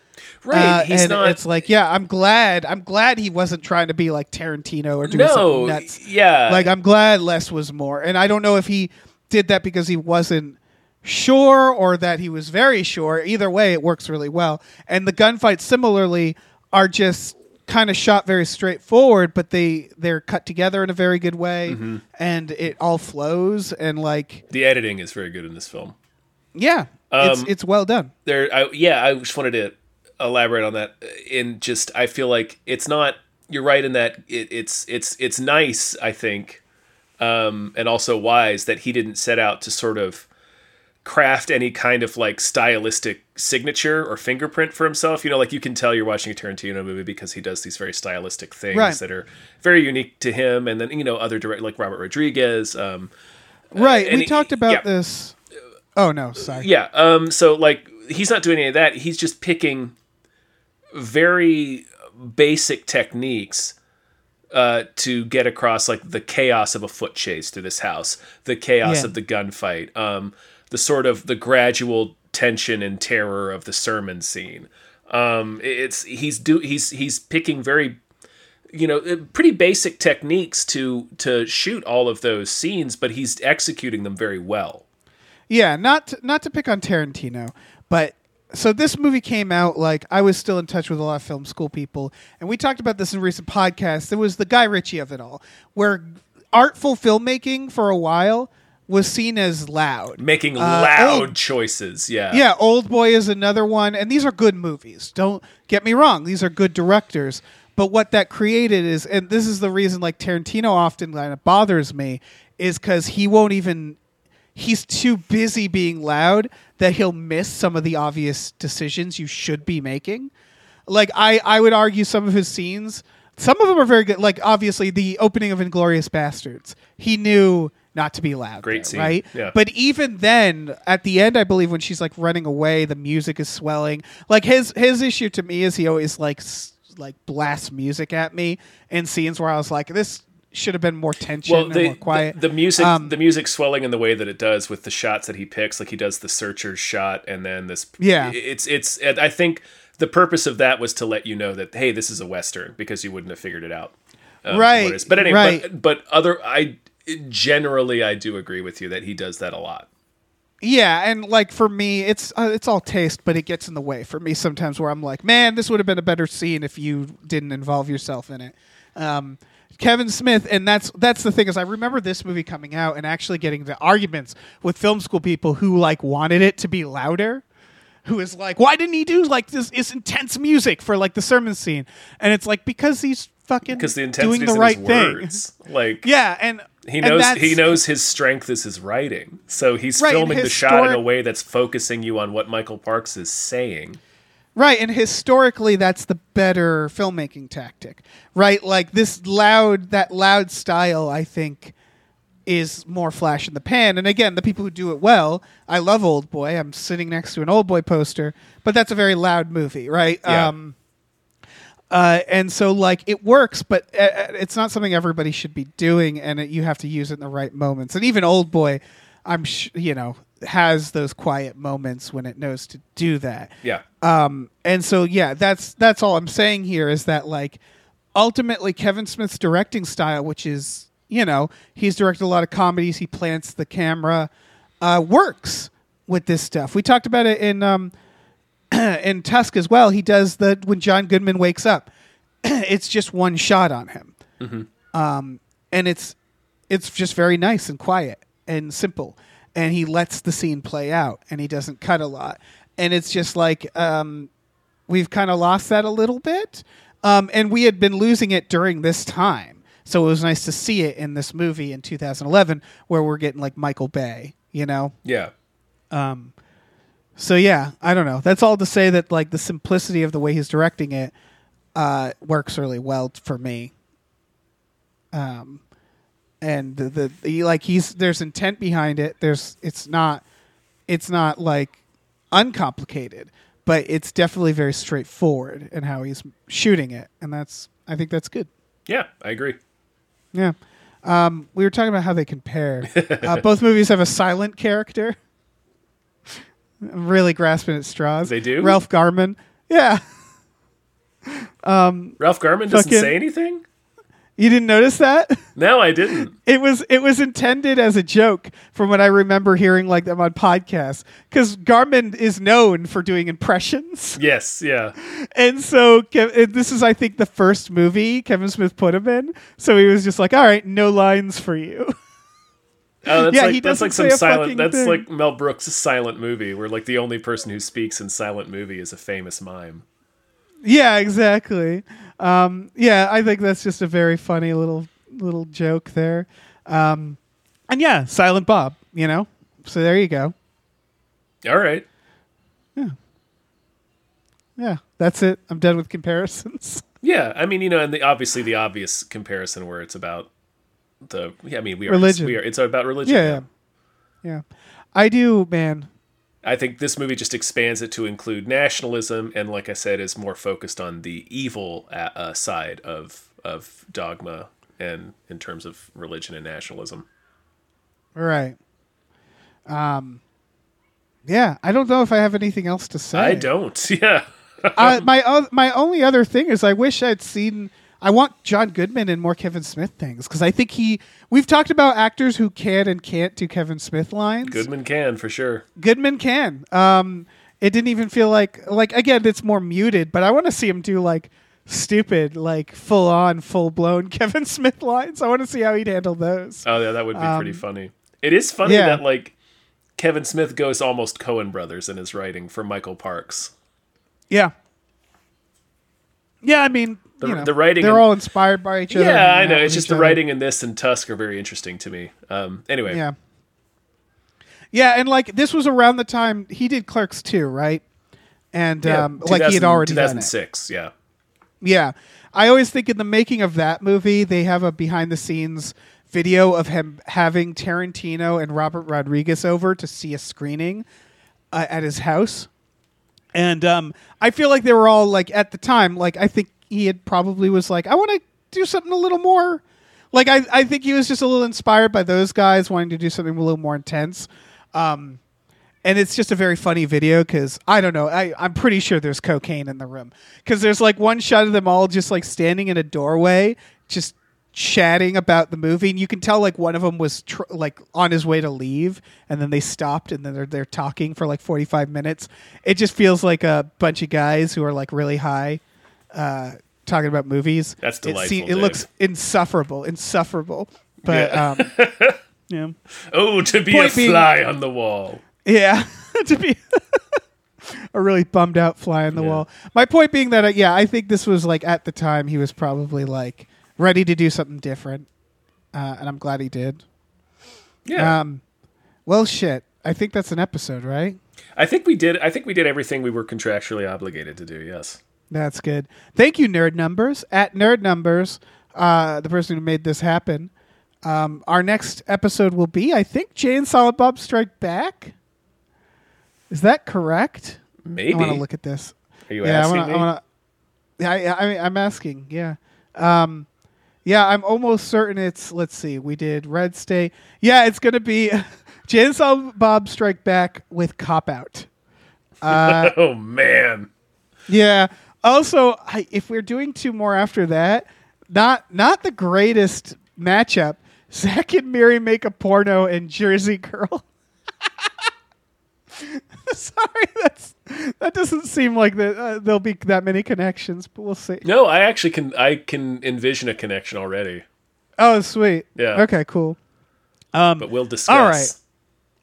Right. Uh, he's and not. it's like, yeah, I'm glad. I'm glad he wasn't trying to be like Tarantino or doing no. something nuts. Yeah. Like I'm glad less was more. And I don't know if he did that because he wasn't sure or that he was very sure. Either way, it works really well. And the gunfights similarly are just kind of shot very straightforward, but they they're cut together in a very good way Mm-hmm. and it all flows and like the editing is very good in this film. yeah, it's Um, it's well done. there I, yeah i just wanted to elaborate on that in just i feel like it's not you're right in that it, it's it's it's nice i think um and also wise that he didn't set out to sort of craft any kind of like stylistic signature or fingerprint for himself you know like you can tell you're watching a tarantino movie because he does these very stylistic things Right. that are very unique to him and then you know other direct like robert rodriguez um Right. and We he- talked about yeah. this. Oh no, sorry. Yeah. Um. So like, he's not doing any of that. He's just picking very basic techniques uh, to get across like the chaos of a foot chase through this house, the chaos Yeah. of the gunfight, um, the sort of the gradual tension and terror of the sermon scene. Um, it's he's do he's he's picking very you know uh, pretty basic techniques to to shoot all of those scenes, but he's executing them very well. Yeah, not to, not to pick on Tarantino, but so this movie came out like I was still in touch with a lot of film school people, and we talked about this in recent podcasts. There was the Guy Ritchie of it all, where artful filmmaking for a while was seen as loud. making Uh, loud old- choices. Yeah. Yeah, Old Boy is another one, and these are good movies. Don't get me wrong; these are good directors. But what that created is, and this is the reason, like Tarantino often kind of bothers me, is because he won't even. He's too busy being loud that he'll miss some of the obvious decisions you should be making. Like I, I would argue some of his scenes, some of them are very good. Like obviously the opening of Inglourious Basterds, he knew not to be loud. Great there, scene. right? Yeah. But even then, at the end, I believe when she's like running away, the music is swelling. Like his his issue to me is he always like like blasts music at me in scenes where I was like, this should have been more tension Well, and the, more quiet. the the music Um, the music swelling in the way that it does with the shots that he picks, like he does the searcher's shot and then this. Yeah. It's it's. I think the purpose of that was to let you know that hey, this is a western because you wouldn't have figured it out. um, Right. But anyway, right. but, but other I generally I do agree with you that he does that a lot. Yeah, and like for me, it's uh, it's all taste, but it gets in the way for me sometimes. Where I'm like, man, this would have been a better scene if you didn't involve yourself in it. Um, Kevin Smith, and that's that's the thing is I remember this movie coming out and actually getting the arguments with film school people who like wanted it to be louder. Who is like, why didn't he do like this, this intense music for like the sermon scene? And it's like because he's fucking Because the doing the right his thing. words, like Yeah, and He knows that's- he knows his strength is his writing. So he's Right, filming the shot in a way that's focusing you on what Michael Parks is saying. Right, and historically, that's the better filmmaking tactic, right? Like this loud, that loud style, I think, is more flash in the pan. And again, the people who do it well, I love Old Boy. I'm sitting next to an Old Boy poster, but that's a very loud movie, right? Yeah. Um, uh, and so, like, it works, but uh, uh, it's not something everybody should be doing, and it, you have to use it in the right moments. And even Old Boy, I'm, sh- you know, has those quiet moments when it knows to do that. Yeah. um and so yeah that's that's all i'm saying here is that like ultimately kevin smith's directing style which is you know he's directed a lot of comedies he plants the camera uh works with this stuff. We talked about it in um in tusk as well. He does the when john goodman wakes up it's just one shot on him. Um and it's it's just very nice and quiet and simple and he lets the scene play out and he doesn't cut a lot. And it's just like um, we've kind of lost that a little bit um, and we had been losing it during this time. So it was nice to see it in this movie in 2011 where we're getting like michael bay you know? Yeah. so yeah i don't know. That's all to say that like the simplicity of the way he's directing it uh, works really well for me. Um and the, the he, like he's there's intent behind it there's it's not it's not like uncomplicated but it's definitely very straightforward in how he's shooting it and that's i think that's good Yeah, I agree. yeah um, we were talking about how they compare uh, both movies have a silent character I'm really grasping at straws. They do? Ralph Garman. Yeah. Ralph Garman doesn't Fucking- say anything. You didn't notice that? No, I didn't. It was it was intended as a joke from what I remember hearing like them on podcasts because Garman is known for doing impressions, Yes, yeah. and so Kev- uh, this is I think the first movie Kevin Smith put him in, so he was just like, "All right, no lines for you." Oh, that's Yeah, like he that's like some silent. That's thing. like Mel Brooks' silent movie, where like the only person who speaks in silent movie is a famous mime. yeah, exactly. Um, yeah, I think that's just a very funny little little joke there, um, and yeah, Silent Bob, you know. So there you go. All right. Yeah, Yeah, that's it. I'm done with comparisons. Yeah, I mean, you know, and the, obviously the obvious comparison where it's about the. Yeah, I mean, we are. Religion. We are. It's about religion. Yeah, yeah, yeah. I do, man. I think this movie just expands it to include nationalism, and like I said, is more focused on the evil uh, uh, side of of dogma and in terms of religion and nationalism. Right. Um. Yeah, I don't know if I have anything else to say. I don't. Yeah. uh, my oth- my only other thing is I wish I'd seen. I want John Goodman in more Kevin Smith things because I think he. We've talked about actors who can and can't do Kevin Smith lines. Goodman can for sure. Goodman can. Um, it didn't even feel like like again it's more muted, but I want to see him do like stupid, like full on, full blown Kevin Smith lines. I want to see how he'd handle those. Oh yeah, that would be pretty funny. It is funny Um, yeah. that like Kevin Smith goes almost Coen Brothers in his writing for Michael Parks. Yeah. Yeah, I mean, The- you know, the writing they're and- all inspired by each other. Yeah, I know. It's just the other. writing in this and Tusk are very interesting to me. Um, anyway, Yeah. Yeah, and like this was around the time he did Clerks II, right? And Yeah, um, like he had 2000 already done it. 2006. Yeah, Yeah. I always think in the making of that movie, they have a behind the scenes video of him having Tarantino and Robert Rodriguez over to see a screening uh, at his house. And um, I feel like they were all like at the time, like I think he had probably was like, I want to do something a little more. Like I, I think he was just a little inspired by those guys wanting to do something a little more intense. Um, and it's just a very funny video because I don't know. I, I'm pretty sure there's cocaine in the room because there's like one shot of them all just like standing in a doorway, just chatting about the movie, and you can tell like one of them was tr- like on his way to leave, and then they stopped, and then they're they're talking for like 45 minutes. It just feels like a bunch of guys who are like really high, uh, talking about movies. That's It, delightful, it looks insufferable, insufferable. But Yeah. um, yeah. Oh, to be Point a being- fly on the wall. Yeah, to be a really bummed out fly on the wall. My point being that, uh, yeah, I think this was like at the time he was probably like ready to do something different, uh, and I'm glad he did. Yeah, Um, well, shit. I think that's an episode, right? I think we did. I think we did everything we were contractually obligated to do. Yes. That's good. Thank you, Nerd Numbers. At Nerd Numbers, uh, the person who made this happen. Um, our next episode will be, I think, Jay and Silent Bob Strike Back. Is that correct? Maybe. I want to look at this. Are you yeah, asking I wanna, me? I wanna, yeah, I, I, I'm asking. Yeah, um, yeah, I'm almost certain it's. Let's see, we did Red State. Yeah, it's gonna be Jay and Silent Bob Strike Back with Cop Out. oh man. Yeah. Also, I, if we're doing two more after that, not not the greatest matchup. Zack and Miri make a porno and Jersey Girl. Sorry, that's that doesn't seem like that uh, there'll be that many connections, but we'll see. No, I actually can. I can envision a connection already. Oh, sweet. Yeah. Okay, cool. But we'll discuss. all right.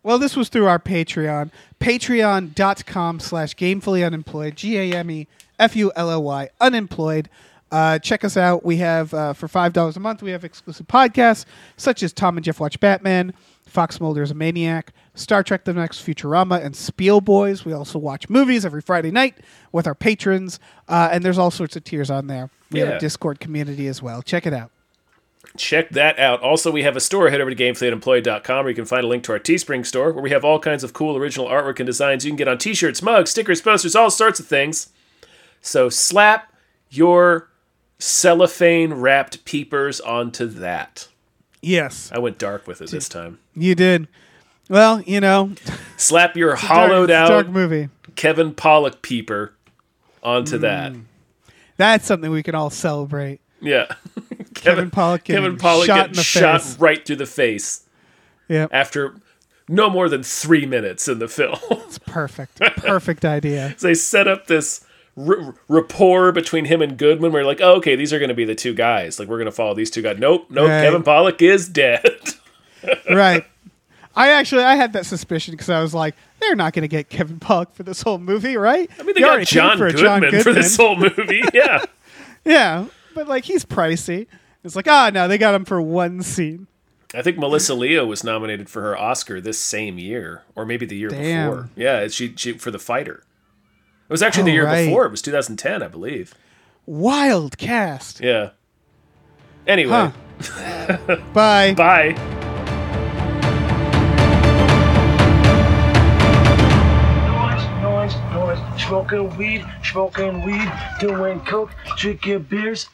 Well, this was through our Patreon. Patreon.com slash gamefully unemployed. G A M E F U L L Y unemployed. Uh, check us out. We have, uh, for $5 a month, we have exclusive podcasts such as Tom and Jeff Watch Batman, Fox Mulder's a Maniac, Star Trek The Next Futurama, and Spiel Boys. We also watch movies every Friday night with our patrons, uh, and there's all sorts of tiers on there. We have Yeah. a Discord community as well. Check it out. Check that out. Also, we have a store. Head over to gamefullyunemployed.com where you can find a link to our Teespring store where we have all kinds of cool original artwork and designs you can get on t shirts, mugs, stickers, posters, all sorts of things. So slap your cellophane wrapped peepers onto that. Yes. I went dark with it this time. You did. Well, you know, Slap your Dark- hollowed dark out movie. Kevin Pollak peeper onto mm. that. That's something we can all celebrate. Yeah. Kevin Pollak getting Kevin Pollak shot getting in the shot face. right through the face Yeah, after no more than three minutes in the film. it's perfect. Perfect idea. they set up this r- rapport between him and Goodman. Where like, oh, okay, these are going to be the two guys. Like, we're going to follow these two guys. Nope, nope. Right. Kevin Pollak is dead. right. I actually I had that suspicion because I was like, they're not going to get Kevin Pollak for this whole movie, right? I mean, they You got John for a Goodman, for this whole movie. Yeah. Yeah, but like he's pricey. It's like, ah, no, they got him for one scene. I think Melissa Leo was nominated for her Oscar this same year, or maybe the year Damn. before. Yeah, she, she for the fighter. It was actually the Oh, year right. before. It was 2010, I believe. Wild cast. Yeah. Anyway, Huh. Bye. bye. Noise, noise, noise. Smoking weed, smoking weed, doing coke, drinking beers.